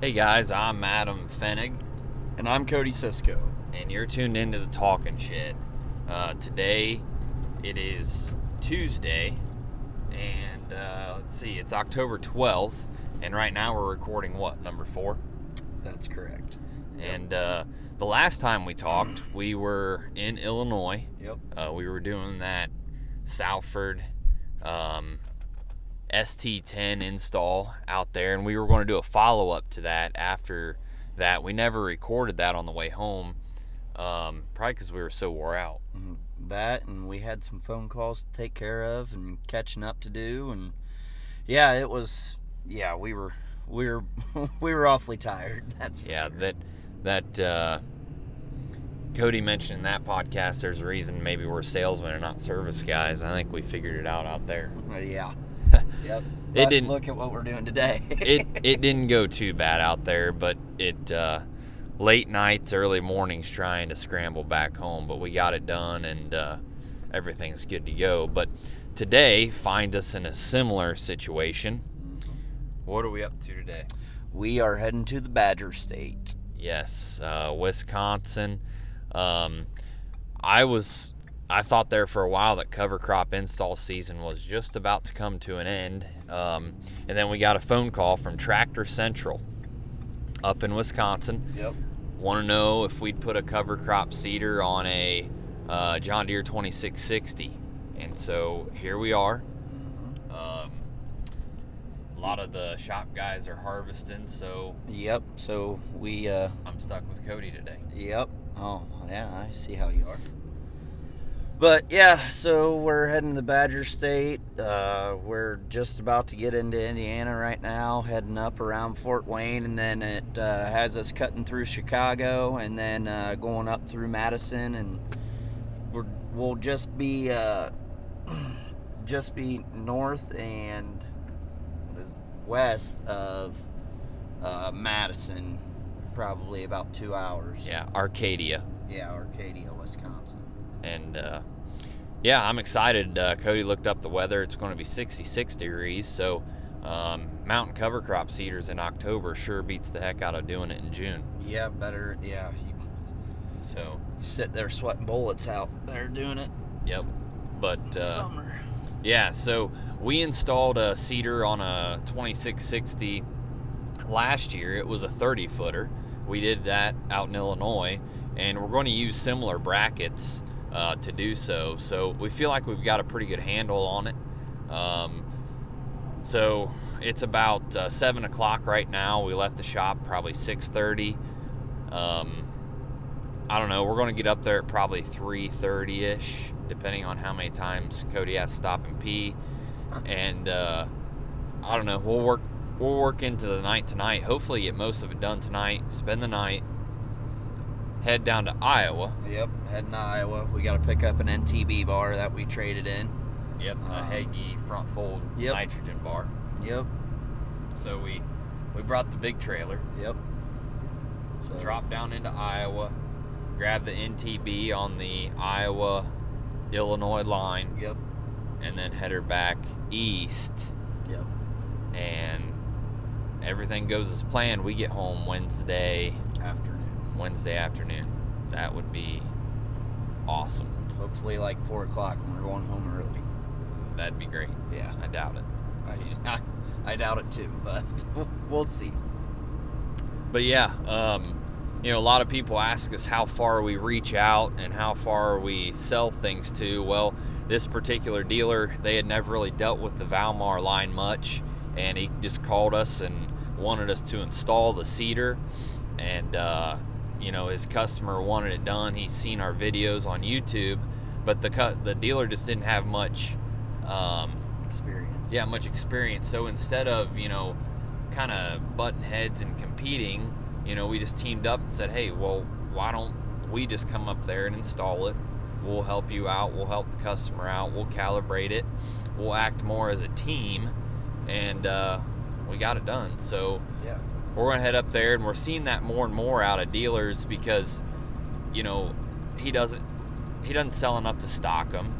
Hey guys, I'm Adam Fennig, And I'm Cody Cisco. and you're tuned into the Talking Shed. Uh, today, it is Tuesday, and uh, let's see, it's October 12th, and right now we're recording what, number four? That's correct. And uh, the last time we talked, we were in Illinois. Yep. Uh, we were doing that Salford um, ST10 install out there, and we were going to do a follow up to that after that. We never recorded that on the way home, um, probably because we were so wore out. Mhm. That and we had some phone calls to take care of and catching up to do and yeah, it was yeah, we were we were we were awfully tired. That's for Yeah, sure. that that uh, Cody mentioned in that podcast. There's a reason maybe we're salesmen and not service guys. I think we figured it out out there. Yeah. Yep. It But didn't- look at what we're doing today. it it didn't go too bad out there, but it uh, late nights, early mornings trying to scramble back home. But we got it done, and uh, everything's good to go. But today finds us in a similar situation. What are we up to today? we are heading to the Badger State. Yes, uh, Wisconsin. Um, I was I thought there for a while that cover crop install season was just about to come to an end, um, and then we got a phone call from Tractor Central up in Wisconsin. Yep. Want to know if we'd put a cover crop seeder on a uh, John Deere 2660, and so here we are. Um, a lot of the shop guys are harvesting, so Yep. So we uh I'm stuck with Cody today. Yep. Oh, yeah, I see how you are. But yeah, so we're heading to Badger State. Uh, we're just about to get into Indiana right now, heading up around Fort Wayne, and then it uh, has us cutting through Chicago and then uh, going up through Madison, and we're, we'll just be uh, just be north and west of uh, Madison, probably about two hours. Yeah, Arcadia. Yeah, Arcadia, Wisconsin. And uh, yeah, I'm excited. Uh, Cody looked up the weather. It's going to be 66 degrees. So um, mountain cover crop seeders in October sure beats the heck out of doing it in June. Yeah, better. Yeah, you, So, you sit there sweating bullets out there doing it. yep. But uh, Summer. yeah, so we installed a seeder on a 2660 last year. It was a 30 footer. We did that out in Illinois, and we're going to use similar brackets uh, to do so. So we feel like we've got a pretty good handle on it. Um, so it's about uh, seven o'clock right now. We left the shop probably 6:30. Um, I don't know. We're going to get up there at probably 3:30 ish, depending on how many times Cody has to stop and pee. And uh, I don't know. We'll work. We'll work into the night tonight. Hopefully, get most of it done tonight. Spend the night. Head down to Iowa. Yep, heading to Iowa. We got to pick up an NTB bar that we traded in. Yep, a Um, Hagie front fold yep. nitrogen bar. Yep, So we we brought the big trailer. yep. So drop down into Iowa, grab the NTB on the Iowa Illinois line, Yep, and then head her back east. yep. And everything goes as planned. We get home Wednesday Afternoon. Wednesday afternoon. That would be awesome. Hopefully, like four o'clock when we're going home early. That'd be great. Yeah, I doubt it. I, I doubt it too, but we'll see. But yeah, um, you know, a lot of people ask us how far we reach out and how far we sell things to. Well, this particular dealer, they had never really dealt with the Valmar line much, and he just called us and wanted us to install the seeder. And, uh, you know, his customer wanted it done. He's seen our videos on YouTube, but the, cu- the dealer just didn't have much. Um, Experience. yeah, much experience. So instead of, you know, kind of butting heads and competing, you know, we just teamed up and said, hey, well, why don't we just come up there and install it? We'll help you out. We'll help the customer out. We'll calibrate it. We'll act more as a team. And uh, we got it done. So Yeah. We're going to head up there and we're seeing that more and more out of dealers because, you know, he doesn't he doesn't sell enough to stock them.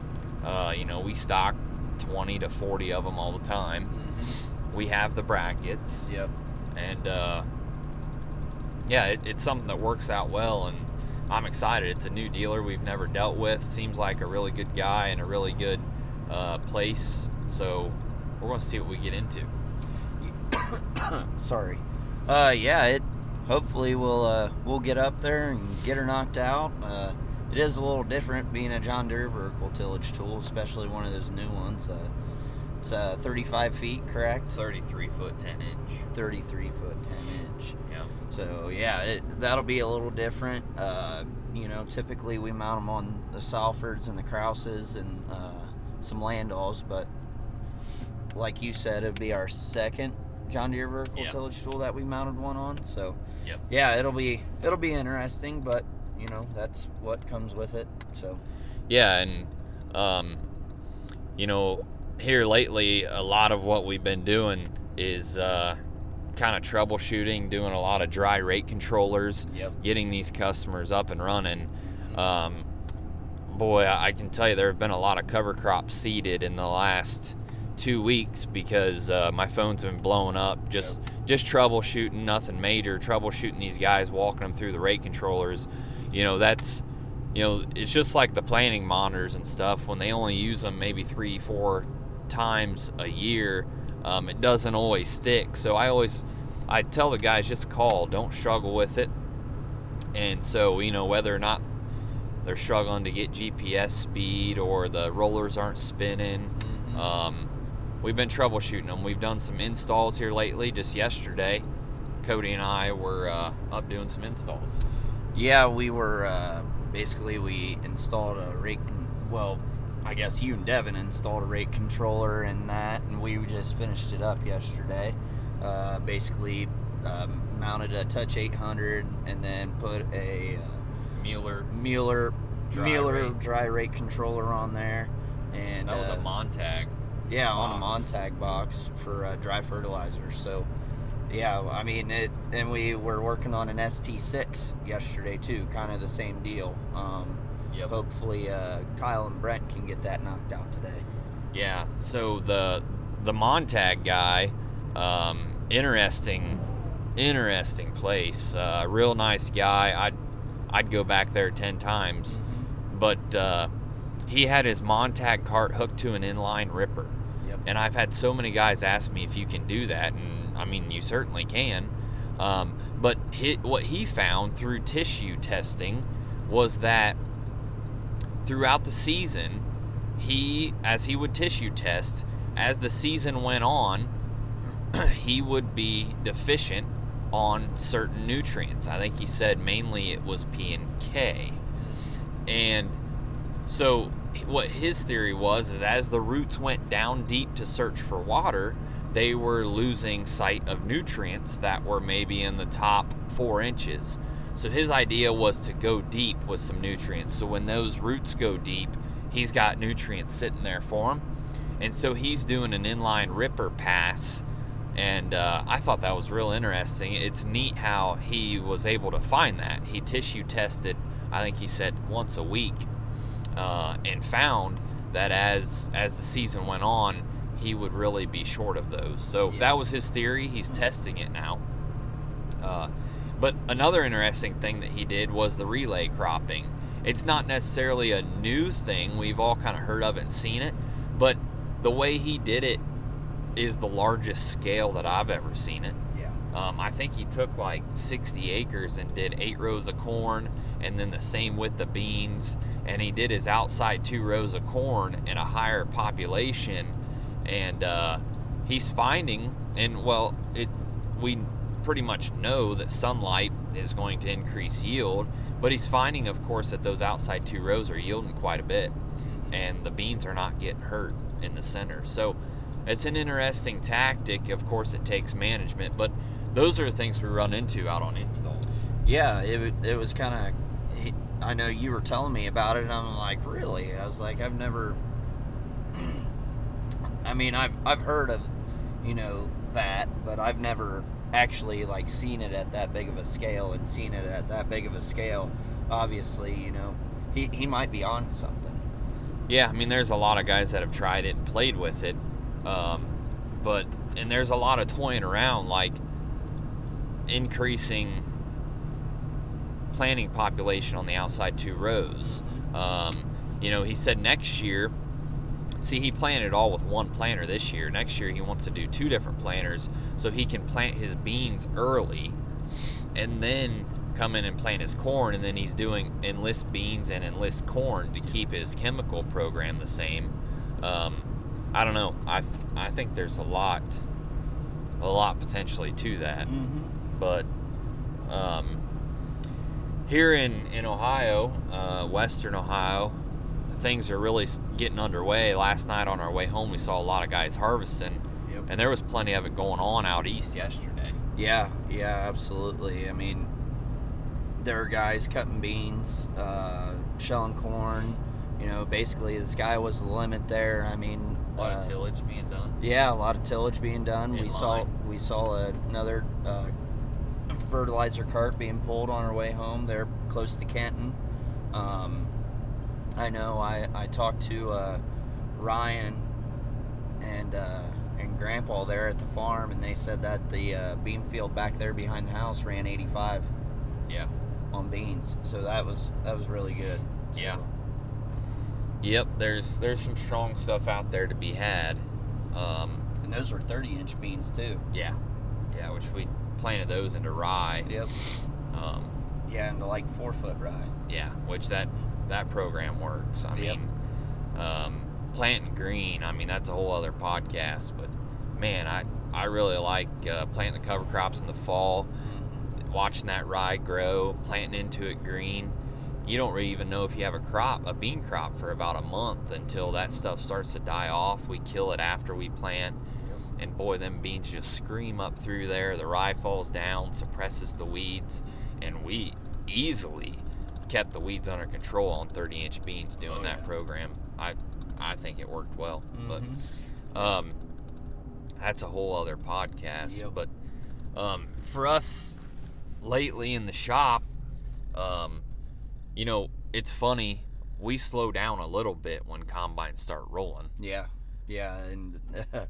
Uh, you know, we stock 20 to 40 of them all the time. We have the brackets, Yep. and uh, yeah, it, it's something that works out well, and I'm excited. It's a new dealer we've never dealt with. Seems like a really good guy and a really good uh, place. So we're going to see what we get into. Sorry. Uh, yeah, it. Hopefully we'll uh, we'll get up there and get her knocked out. Uh, it is a little different being a John Deere vertical tillage tool, especially one of those new ones. Uh, it's uh, 35 feet, correct? 33 foot 10 inch. 33 foot 10 inch. Yeah. So yeah, it, that'll be a little different. Uh, you know, typically we mount them on the Salfords and the Krauses and uh, some Landolls, but like you said, it'd be our second John Deere vertical Yeah. tillage tool that we mounted one on. So Yep. yeah, it'll be it'll be interesting, but you know that's what comes with it. So Yeah, and um, you know, here lately, a lot of what we've been doing is uh, kind of troubleshooting, doing a lot of dry rate controllers, Yep. getting these customers up and running. Um, boy, I I can tell you there have been a lot of cover crops seeded in the last two weeks because uh, my phone's been blowing up. Just just troubleshooting, nothing major. Troubleshooting these guys, walking them through the rate controllers. You know, that's you know, it's just like the planning monitors and stuff. When they only use them maybe three, four times a year, um, it doesn't always stick. So I always, I tell the guys just call, don't struggle with it. And so you know whether or not they're struggling to get GPS speed or the rollers aren't spinning. Mhm. Um, we've been troubleshooting them. We've done some installs here lately. Just yesterday, Cody and I were uh, up doing some installs. Yeah, we were uh, basically we installed a rate. Well, I guess you and Devin installed a rate controller and that, and we just finished it up yesterday. Uh, basically, um, mounted a Touch 800 and then put a uh, Mueller. Mueller Dry Mueller rate. dry rate controller on there, and That was uh, a Montag. Yeah, on a. Montag box for uh, dry fertilizer. So, yeah, I mean it, and we were working on an ST6 yesterday too, kind of the same deal. Um, Yep. hopefully, uh, Kyle and Brent can get that knocked out today. Yeah. So the the Montag guy, um, interesting, interesting place. Uh, real nice guy. I'd I'd go back there ten times, but uh, he had his Montag cart hooked to an inline ripper. Yep. And I've had so many guys ask me if you can do that, and I mean, you certainly can. Um, but he, what he found through tissue testing was that throughout the season, he, as he would tissue test, as the season went on, he would be deficient on certain nutrients. I think he said mainly it was P and K. And so what his theory was is as the roots went down deep to search for water, they were losing sight of nutrients that were maybe in the top four inches. So his idea was to go deep with some nutrients. So when those roots go deep, he's got nutrients sitting there for him. And so he's doing an inline ripper pass. And uh, I thought that was real interesting. It's neat how he was able to find that. He tissue tested, I think he said once a week, uh, and found that as as the season went on, he would really be short of those. So Yeah. that was his theory. He's testing it now. Uh, but another interesting thing that he did was the relay cropping. It's not necessarily a new thing. We've all kind of heard of it and seen it, but the way he did it is the largest scale that I've ever seen it. Um, I think he took like 60 acres and did eight rows of corn, and then the same with the beans. And he did his outside two rows of corn in a higher population, and uh, he's finding, and well, it we pretty much know that sunlight is going to increase yield, but he's finding, of course, that those outside two rows are yielding quite a bit, and the beans are not getting hurt in the center. So it's an interesting tactic. Of course, it takes management, but those are things we run into out on installs. Yeah, it, it was kind of. I know you were telling me about it, and I'm like, really? I was like, I've never. I mean, I've I've heard of, you know, that, but I've never actually like seen it at that big of a scale and seen it at that big of a scale. Obviously, you know, he he might be on something. Yeah, I mean, there's a lot of guys that have tried it and played with it, um, but and there's a lot of toying around, like increasing planting population on the outside two rows. Um, you know, he said next year. See, he planted all with one planter this year. Next year, he wants to do two different planters so he can plant his beans early and then come in and plant his corn. And then he's doing enlist beans and enlist corn to keep his chemical program the same. Um, I don't know. I, I think there's a lot, a lot potentially to that. Mm-hmm. But um, here in, in Ohio, uh, Western Ohio, things are really getting underway. Last night on our way home, we saw a lot of guys harvesting, Yep. and there was plenty of it going on out east yesterday. Yeah, yeah, absolutely. I mean, there are guys cutting beans, uh, shelling corn. You know, basically the sky was the limit there. I mean, A lot uh, of tillage being done. Yeah, a lot of tillage being done. In we saw we saw another uh, fertilizer cart being pulled on our way home. They're close to Canton. Um, I know. I I talked to uh, Ryan and uh, and Grandpa there at the farm, and they said that the uh, bean field back there behind the house ran 85 Yeah. on beans. So that was that was really good. Yeah. Yep. There's there's some strong stuff out there to be had. Um, and those were 30 inch beans too. yeah. Yeah, which we planted those into rye. Yep. Um, Yeah, into like four foot rye. Yeah, which that that program works. I Yep. mean, um, planting green. I mean, that's a whole other podcast. But man, I I really like uh, planting the cover crops in the fall, Mhm. watching that rye grow, planting into it green. You don't really even know if you have a crop, a bean crop, for about a month until that stuff starts to die off. We kill it after we plant, and boy, them beans just scream up through there. The rye falls down, suppresses the weeds, and we easily kept the weeds under control on 30 inch beans doing Oh, that program. I I think it worked well, Mhm. but um, that's a whole other podcast. Yep. But um, for us lately in the shop, um, you know, it's funny. We slow down a little bit when combines start rolling. Yeah, yeah, and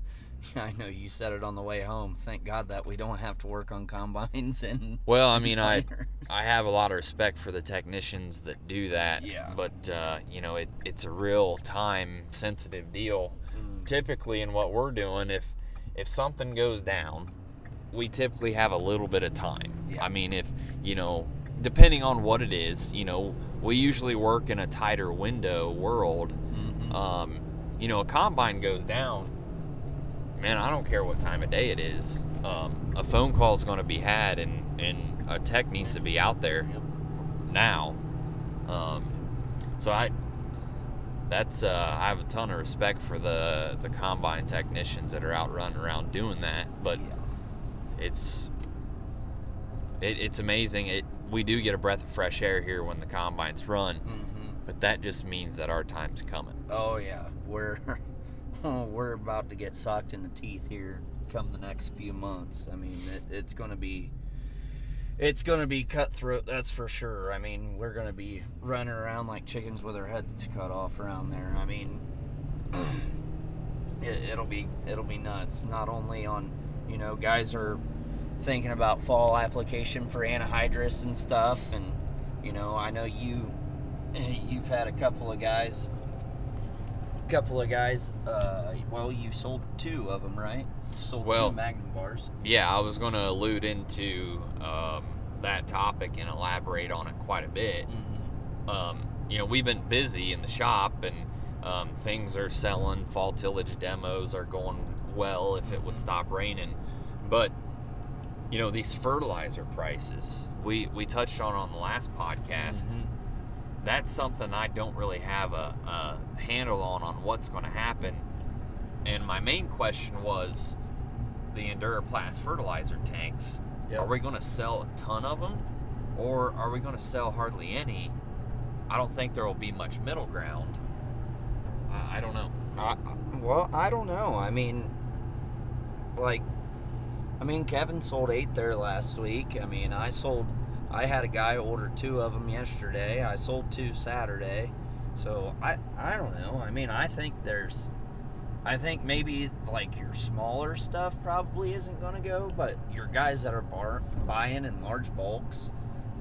I know you said it on the way home. Thank God that we don't have to work on combines and. Well, I mean, I. I have a lot of respect for the technicians that do that. Yeah. But uh, you know, it, it's a real time sensitive deal. Mm, Typically, in what we're doing, if if something goes down, we typically have a little bit of time. Yeah. I mean, if you know, depending on what it is, you know, we usually work in a tighter window world. mhm. Um, you know, a combine goes down. Man, I don't care what time of day it is. Um, a phone call is going to be had, and and a tech needs to be out there Yep. now. Um, so I, that's uh, I have a ton of respect for the the combine technicians that are out running around doing that. But yeah. it's it, it's amazing. It we do get a breath of fresh air here when the combines run, hmm but that just means that our time's coming. Oh yeah, we're we're about to get socked in the teeth here come the next few months. I mean, it, it's going to be it's going to be cutthroat. That's for sure. I mean, we're going to be running around like chickens with our heads cut off around there. I mean, it, it'll be it'll be nuts. Not only on you know guys are thinking about fall application for anhydrous and stuff, and you know I know you you've had a couple of guys couple of guys uh, well you sold two of them right sold Well- two magnum bars Yeah, I was going to allude into um, that topic and elaborate on it quite a bit. mm-hmm. um, you know, we've been busy in the shop and um, things are selling. Fall tillage demos are going well if it would stop raining. But, you know, these fertilizer prices, we, we touched on on the last podcast. Mm-hmm. That's something I don't really have a, a handle on on what's going to happen. And my main question was the Enduraplast fertilizer tanks. Yep. Are we going to sell a ton of them, or are we going to sell hardly any? I don't think there will be much middle ground. I, I don't know. I- well i don't know i mean like i mean kevin sold eight there last week i mean i sold i had a guy order two of them yesterday i sold two saturday so i i don't know i mean i think there's i think maybe like your smaller stuff probably isn't going to go but your guys that are bar, buying in large bulks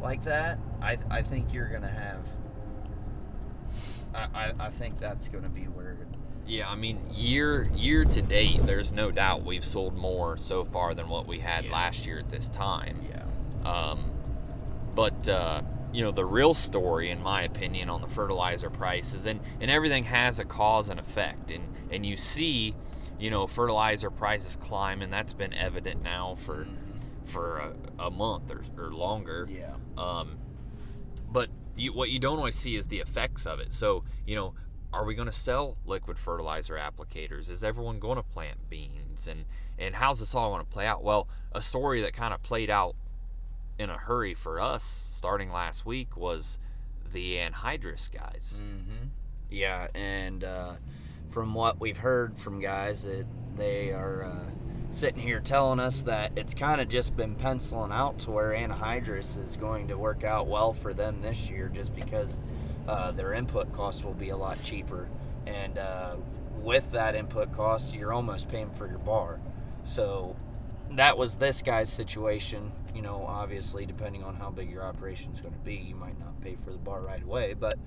like that, I I think you're gonna have. I, I, I think that's gonna be where. Yeah, I mean, year year to date, there's no doubt we've sold more so far than what we had Yeah. last year at this time. Yeah. Um, but uh, you know, the real story, in my opinion, on the fertilizer prices, and and everything has a cause and effect, and and you see, you know, fertilizer prices climb, and that's been evident now for for a, a month or, or longer. Yeah. Um, but you, what you don't always see is the effects of it. So, you know, are we going to sell liquid fertilizer applicators? Is everyone going to plant beans? And and how's this all going to play out? Well, a story that kind of played out in a hurry for us starting last week was the anhydrous guys. Mm-hmm. Yeah, and uh, from what we've heard from guys, that they are uh, sitting here telling us that it's kind of just been penciling out to where anhydrous is going to work out well for them this year, just because uh, their input costs will be a lot cheaper, and uh, with that input cost, you're almost paying for your bar. So that was this guy's situation. You know, obviously, depending on how big your operation is going to be, you might not pay for the bar right away. But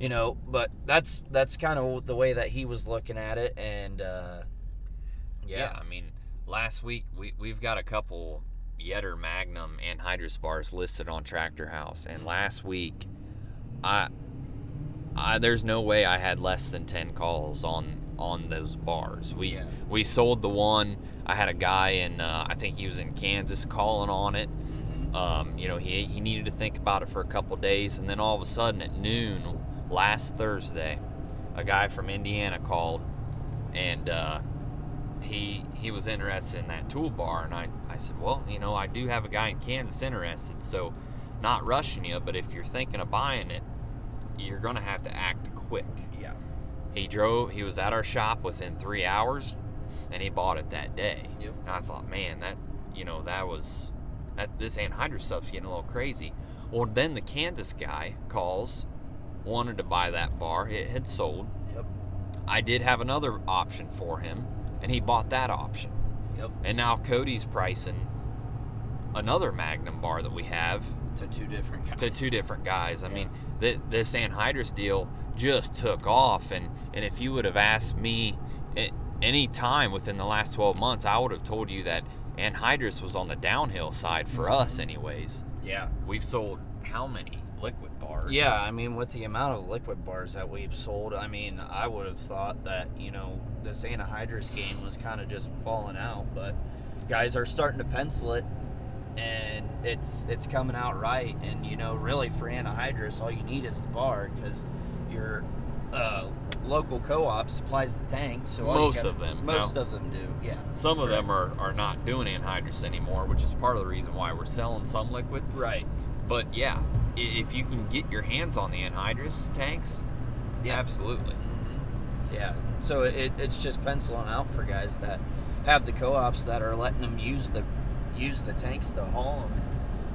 you know, but that's that's kind of the way that he was looking at it, and uh, Yeah, I mean, last week we we've got a couple Yetter Magnum anhydrous bars listed on Tractor House, and last week, I, I there's no way I had less than ten calls on on those bars. We Yeah. we sold the one. I had a guy in uh, I think he was in Kansas calling on it. Mhm. Um, you know, he he needed to think about it for a couple days, and then all of a sudden at noon last Thursday, a guy from Indiana called, and uh, he he was interested in that toolbar, and I I said, well, you know, I do have a guy in Kansas interested, so not rushing you, but if you're thinking of buying it, you're gonna have to act quick. yeah, He drove. He was at our shop within three hours, and he bought it that day. Yep. And I thought, man, that you know that was that this anhydrous stuff's getting a little crazy. Well, then the Kansas guy calls, wanted to buy that bar. It had sold. yep, I did have another option for him, and he bought that option. yep. And now Cody's pricing another Magnum bar that we have To two different guys. to two different guys. I Yeah. mean, th- this anhydrous deal just took off, and and if you would have asked me at any time within the last 12 months, I would have told you that anhydrous was on the downhill side for us, anyways. Yeah. We've sold how many liquid bars? Yeah, I mean, with the amount of liquid bars that we've sold, I mean, I would have thought that you know this anhydrous game was kind of just falling out, but guys are starting to pencil it, and it's it's coming out right. And you know, really for anhydrous, all you need is the bar because your uh, local co-op supplies the tank. So all you Most got- of them, most no. of them do. Yeah. Some of them are, are not doing anhydrous anymore, which is part of the reason why we're selling some liquids. Right. But yeah, i- if you can get your hands on the anhydrous tanks, Yeah. absolutely. Mhm. Yeah. So it, it's just penciling out for guys that have the co-ops that are letting them use the use the tanks to haul them.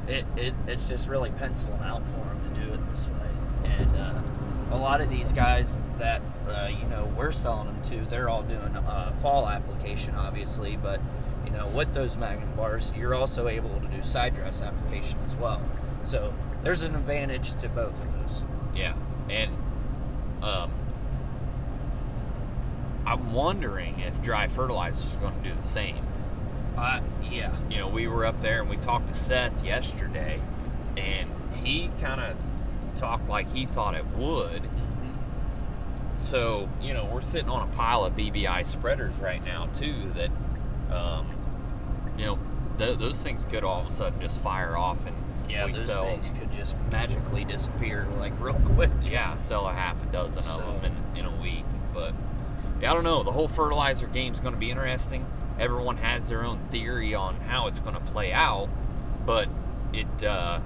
It, it it's just really penciling out for them to do it this way. And uh, a lot of these guys that uh, you know we're selling them to, they're all doing uh, fall application, obviously, but you know with those Magnum bars, you're also able to do side dress application as well. So there's an advantage to both of those. Yeah, and um, I'm wondering if dry fertilizer is going to do the same. Uh, yeah. You know, we were up there and we talked to Seth yesterday, and he kind of talked like he thought it would. So, you know, we're sitting on a pile of BBI spreaders right now too. That, um, you know, th- those things could all of a sudden just fire off and Yeah, we those sell. things could just magically disappear like real quick. yeah, sell a half a dozen So- of them in, in a week. But yeah, I don't know. The whole fertilizer game is going to be interesting. Everyone has their own theory on how it's going to play out, but it uh,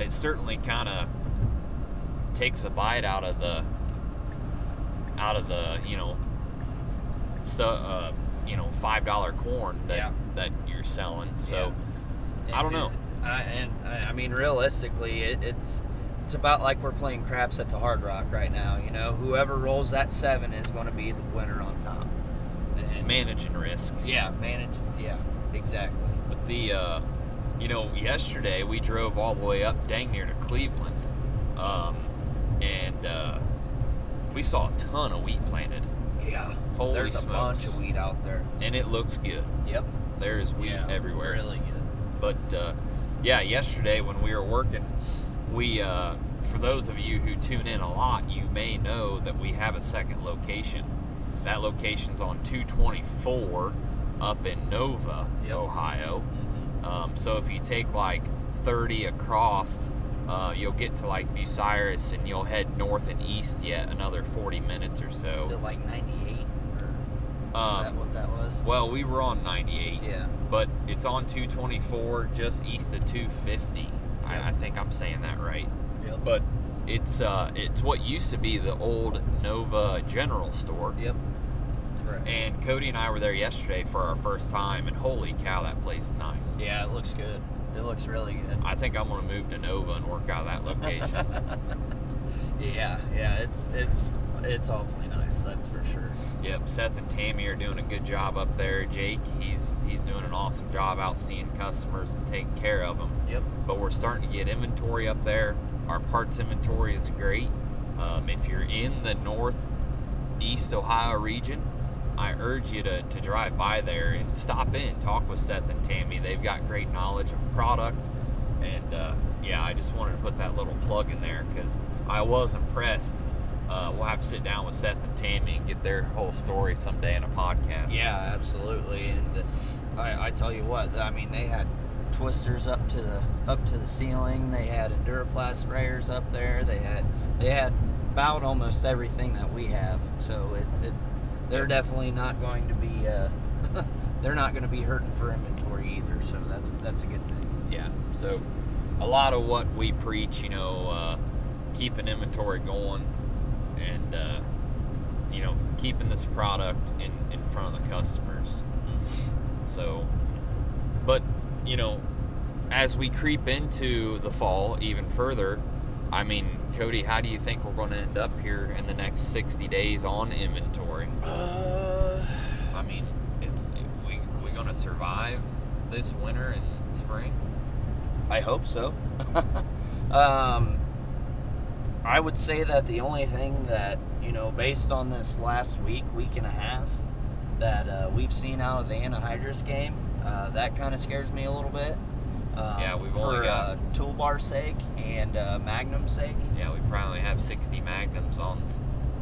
it certainly kind of takes a bite out of the out of the you know so uh, you know five dollar corn that Yeah. that you're selling. So Yeah. I don't know. I, and I mean, realistically, it, it's it's about like we're playing craps at the Hard Rock right now. You know, whoever rolls that seven is going to be the winner on top. And managing risk. yeah, manage. Yeah, exactly. But the uh, you know, yesterday we drove all the way up dang near to Cleveland, um, and uh, we saw a ton of wheat planted, Yeah. Holy There's a bunch of wheat out there. and it looks good. Yep. There's wheat yeah, everywhere. Really good. But uh, yeah, yesterday when we were working, we uh, for those of you who tune in a lot, you may know that we have a second location. That location's on 224 up in Nova, Yep. Ohio. Mm-hmm. Um, so if you take like 30 across, uh, you'll get to like Bucyrus and you'll head north and east yet another 40 minutes or so. Is it like 98? Or is Um, that what that was? Well, we were on 98. Yeah. but it's on 224 just east of 250 Yep. I, I think i'm saying that right Yep. but it's uh it's what used to be the old nova general store Yep. And cody and i were there yesterday for our first time and holy cow that place is nice yeah, it looks good. It looks really good. i think i'm gonna move to nova and work out of that location yeah, yeah, it's it's it's awfully nice. That's for sure. yep seth and tammy are doing a good job up there jake he's he's doing an awesome job out seeing customers and taking care of them Yep. but we're starting to get inventory up there. Our parts inventory is great. Um, if you're in the northeast Ohio region, I urge you to, to drive by there and stop in, talk with Seth and Tammy. They've got great knowledge of product. And uh, yeah, I just wanted to put that little plug in there because I was impressed. Uh, we'll have to sit down with Seth and Tammy and get their whole story someday in a podcast. Yeah, absolutely. And I, I tell you what, I mean, they had twisters up to the up to the ceiling. They had Enduraplast sprayers up there. They had they had about almost everything that we have. So it, it they're definitely not going to be uh, they're not going to be hurting for inventory either. So that's that's a good thing. yeah so a lot of what we preach you know uh, keeping inventory going and uh, you know keeping this product in, in front of the customers so but you know as we creep into the fall even further i mean cody how do you think we're going to end up here in the next 60 days on inventory Uh, i mean is we we going to survive this winter and spring I hope so. um, I would say that the only thing that, you know, based on this last week, week and a half, that uh, we've seen out of the anhydrous game, uh, that kind of scares me a little bit. Um, Yeah, we've for only got- uh, toolbar sake and uh, Magnum sake. Yeah, we probably have 60 magnums on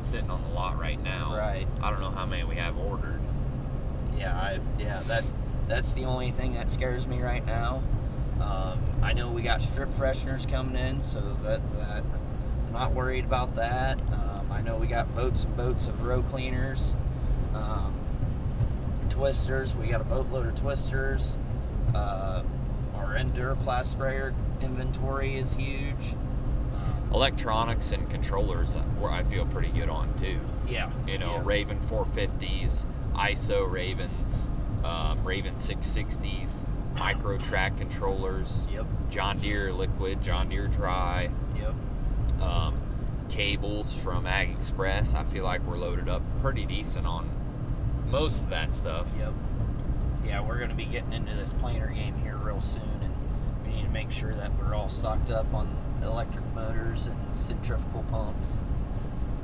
sitting on the lot right now. Right. I don't know how many we have ordered. Yeah, I, yeah, that that's the only thing that scares me right now. Um, I know we got strip fresheners coming in, so that that I'm not worried about that. Um, I know we got boats and boats of row cleaners, um, twisters. We got a boatload of twisters. Uh, our Enduraplast sprayer inventory is huge. Um, Electronics and controllers, uh, where I feel pretty good on too. yeah, You know, yeah. Raven 450s, ISO Ravens, um, Raven 660s, Micro-Trak controllers, Yep, John Deere liquid, John Deere dry, yep. um, cables from Ag Express. I feel like we're loaded up pretty decent on most of that stuff. Yep. Yeah, we're going to be getting into this planer game here real soon, and we need to make sure that we're all stocked up on electric motors and centrifugal pumps,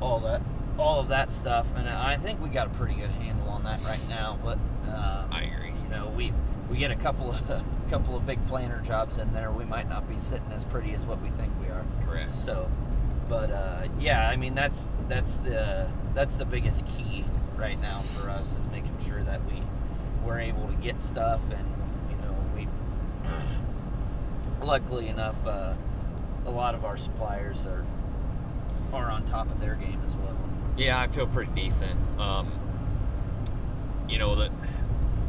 all that, all of that stuff. And I think we got a pretty good handle on that right now. But uh, I agree. you know, we we get a couple of a couple of big planer jobs in there, we might not be sitting as pretty as what we think we are. Correct. So, but uh, yeah, I mean that's that's the that's the biggest key right now for us is making sure that we we're able to get stuff and you know we luckily enough uh, a lot of our suppliers are are on top of their game as well. Yeah, I feel pretty decent. Um, you know, the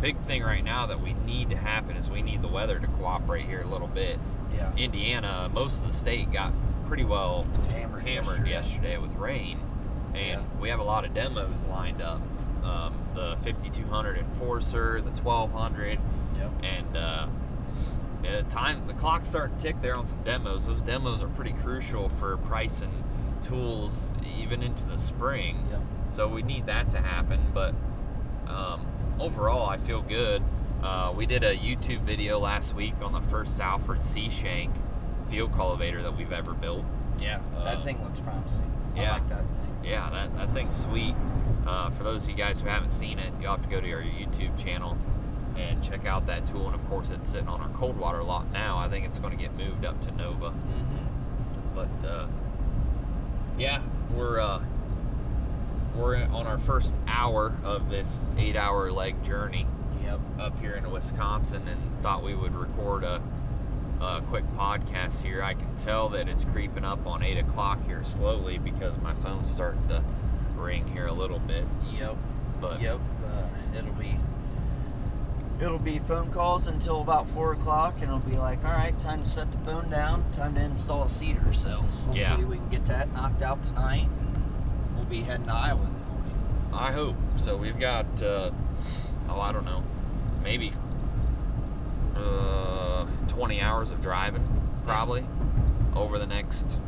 big thing right now that we need to happen is we need the weather to cooperate here a little bit. Yeah. Indiana, most of the state got pretty well Hammered hammered yesterday. yesterday, with rain, and Yeah. we have a lot of demos lined up. Um, the 5200 Enforcer, the 1200, Yep. and uh, the time the clock's starting to tick there on some demos. Those demos are pretty crucial for pricing tools even into the spring. Yep. So we need that to happen. But um, overall, I feel good. Uh, we did a YouTube video last week on the first Salford C-Shank field cultivator that we've ever built. Yeah, that Uh, thing looks promising. yeah. I like that thing. Yeah, that, that thing's sweet. Uh, for those of you guys who haven't seen it, you'll have to go to our YouTube channel and check out that tool. And of course, it's sitting on our Coldwater lot now. I think it's going to get moved up to Nova. Mm-hmm. But uh, yeah, we're uh, we're on our first hour of this eight-hour leg journey Yep. up here in Wisconsin, and thought we would record a, a quick podcast here. I can tell that it's creeping up on eight o'clock here slowly because my phone's starting to ring here a little bit. Yep. But Yep. Uh, it'll be it'll be phone calls until about four o'clock, and it'll be like, all right, time to set the phone down, time to install a seeder. So hopefully Yeah. we can get that knocked out tonight, and we'll be heading to Iowa in the morning. I hope so. We've got uh, oh, I don't know, maybe uh, 20 hours of driving probably over the next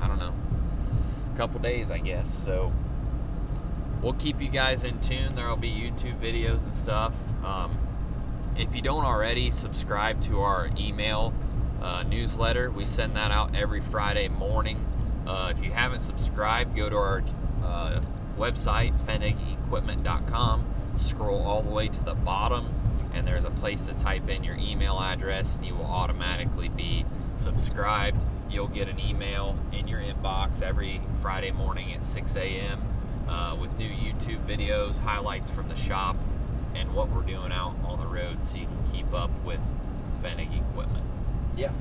I don't know couple days, I guess. So we'll keep you guys in tune. There'll be YouTube videos and stuff. Um, if you don't already, subscribe to our email uh, newsletter. We send that out every Friday morning. Uh, if you haven't subscribed, go to our uh, website, fennigequipment.com. Scroll all the way to the bottom, and there's a place to type in your email address, and you will automatically be subscribed. You'll get an email in your inbox every Friday morning at 6 a.m. Uh, with new YouTube videos, highlights from the shop, and what we're doing out on the road so you can keep up with Fennig equipment. Yeah.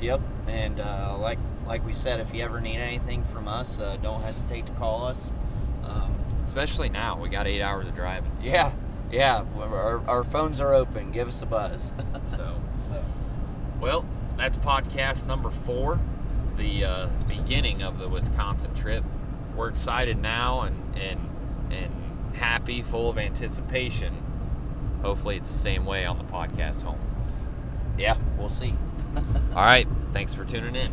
Yep. And uh, like like we said, if you ever need anything from us, uh, don't hesitate to call us. Um, Especially now, we got eight hours of driving. yeah. Yeah. Our, our phones are open. Give us a buzz. So, so. well, that's podcast number four, the uh, beginning of the Wisconsin trip. We're excited now and and and happy, full of anticipation. Hopefully, it's the same way on the podcast home. Yeah. We'll see. All right, thanks for tuning in.